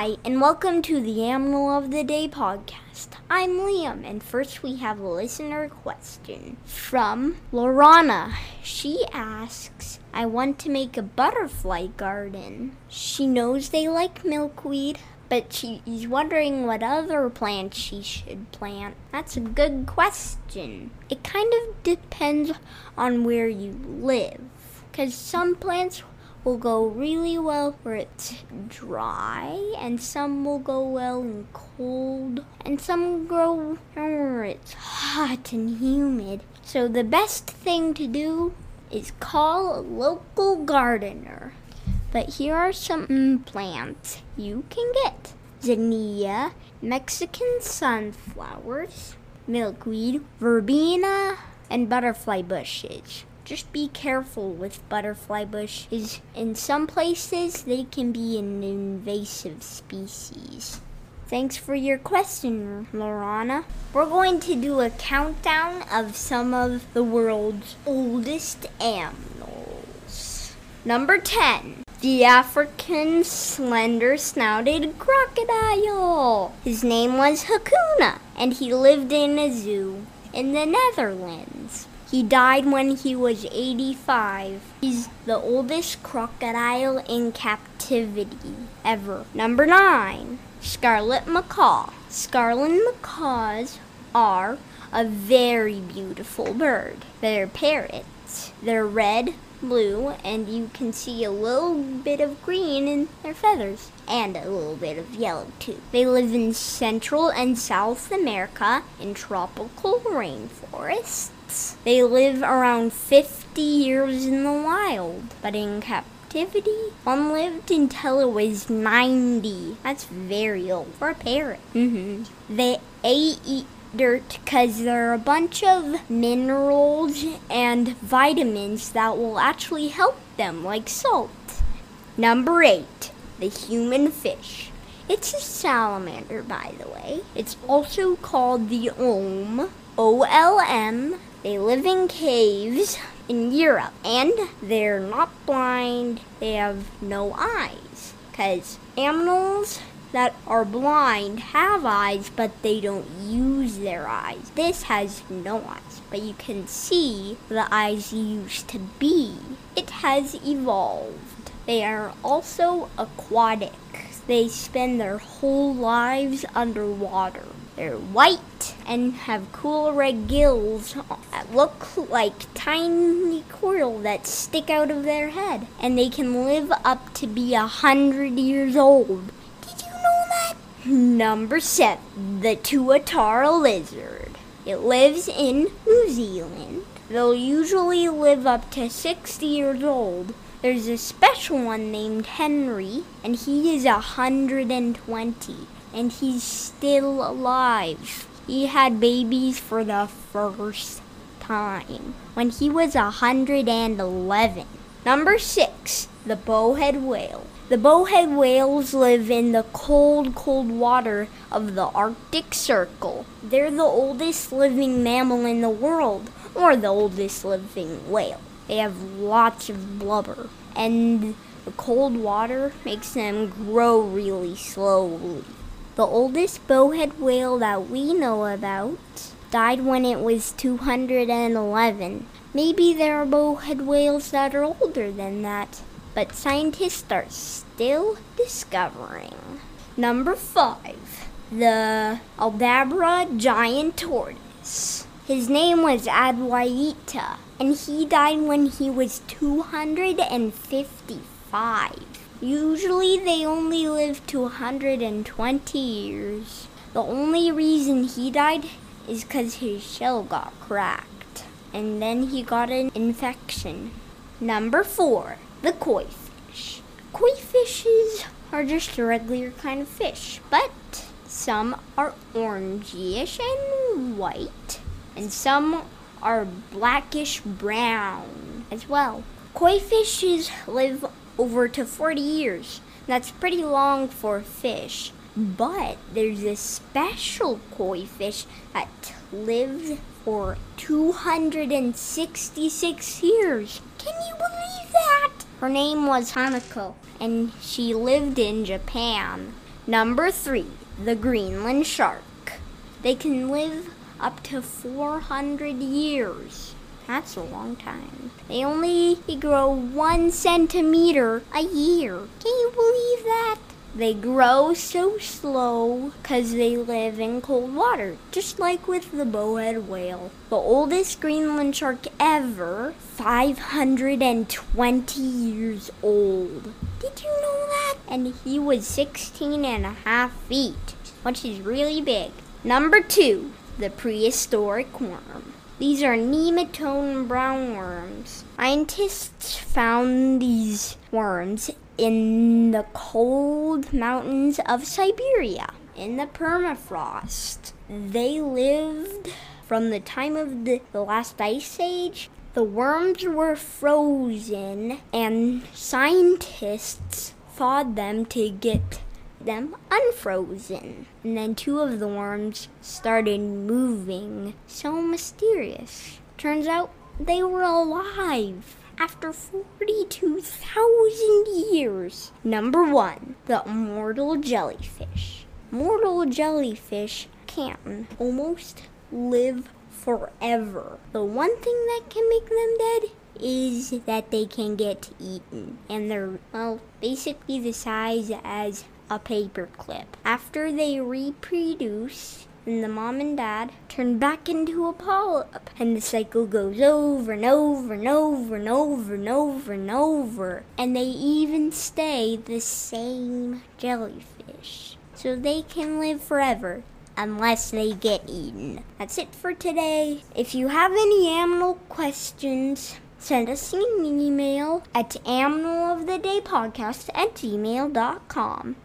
Hi, and welcome to the Animal of the Day podcast. I'm Liam, and first we have a listener question from Lorana. She asks, I want to make a butterfly garden. She knows they like milkweed, but she's wondering what other plants she should plant. That's a good question. It kind of depends on where you live, because some plants will go really well where it's dry, and some will go well in cold, and some will grow where it's hot and humid. So the best thing to do is call a local gardener. But here are some plants you can get zinnia, Mexican sunflowers, milkweed, verbena, and butterfly bushes. Just be careful with butterfly bushes. In some places, they can be an invasive species. Thanks for your question, Lorana. We're going to do a countdown of some of the world's oldest animals. Number 10. The African slender snouted crocodile. His name was Hakuna, and he lived in a zoo in the Netherlands. He died when he was 85. He's the oldest crocodile in captivity ever. Number 9. Scarlet macaw. Scarlet macaws are a very beautiful bird. They're parrots. They're red, blue, and you can see a little bit of green in their feathers and a little bit of yellow too. They live in Central and South America in tropical rainforests. They live around 50 years in the wild, but in captivity, one lived until it was 90. That's very old for a parrot. Mm-hmm. They eat dirt because there are a bunch of minerals and vitamins that will actually help them, like salt. Number eight, the human fish. It's a salamander, by the way. It's also called the olm, O L M, they live in caves in Europe and they're not blind, they have no eyes. Because animals that are blind have eyes, but they don't use their eyes. This has no eyes, but you can see the eyes used to be. It has evolved. They are also aquatic. They spend their whole lives underwater. They're white and have cool red gills that look like tiny coral that stick out of their head. And they can live up to be a hundred years old. Did you know that? Number seven, the tuatara lizard. It lives in New Zealand. They'll usually live up to 60 years old. There's a special one named Henry, and he is a 120 and he's still alive. He had babies for the first time when he was 111. Number 6. The bowhead whale. The bowhead whales live in the cold, cold water of the Arctic Circle. They're the oldest living mammal in the world, or the oldest living whale. They have lots of blubber, and the cold water makes them grow really slowly. The oldest bowhead whale that we know about died when it was 211. Maybe there are bowhead whales that are older than that, but scientists are still discovering. Number 5. The Aldabra giant tortoise. His name was Adwaita, and he died when he was 255. Usually they only live to 120 years. The only reason he died is because his shell got cracked. And then he got an infection. Number four, the koi fish. Koi fishes are just a regular kind of fish, but some are orangish and white, and some are blackish brown as well. Koi fishes live over to 40 years. That's pretty long for fish. But there's a special koi fish that lives for 266 years. Can you believe that? Her name was Hanako, and she lived in Japan. Number three, the Greenland shark. They can live up to 400 years. That's a long time. They only grow one centimeter a year. Can you believe that? They grow so slow because they live in cold water, just like with the bowhead whale. The oldest Greenland shark ever, 520 years old. Did you know that? And he was 16 and a half feet, which is really big. Number two, the prehistoric worm. These are nematode roundworms. Scientists found these worms in the cold mountains of Siberia in the permafrost. They lived from the time of the, the last ice age. The worms were frozen, and scientists thawed them to get them unfrozen. And then two of the worms started moving. So mysterious. Turns out they were alive after 42,000 years. Number one, the immortal jellyfish. Mortal jellyfish can almost live forever. The one thing that can make them dead is that they can get eaten. And they're, well, basically the size as a paperclip. After they reproduce, and the mom and dad turn back into a polyp. And the cycle goes over and over and over and over and over and over. And they even stay the same jellyfish. So they can live forever unless they get eaten. That's it for today. If you have any animal questions, send us an email at animalofthedaypodcast at gmail.com.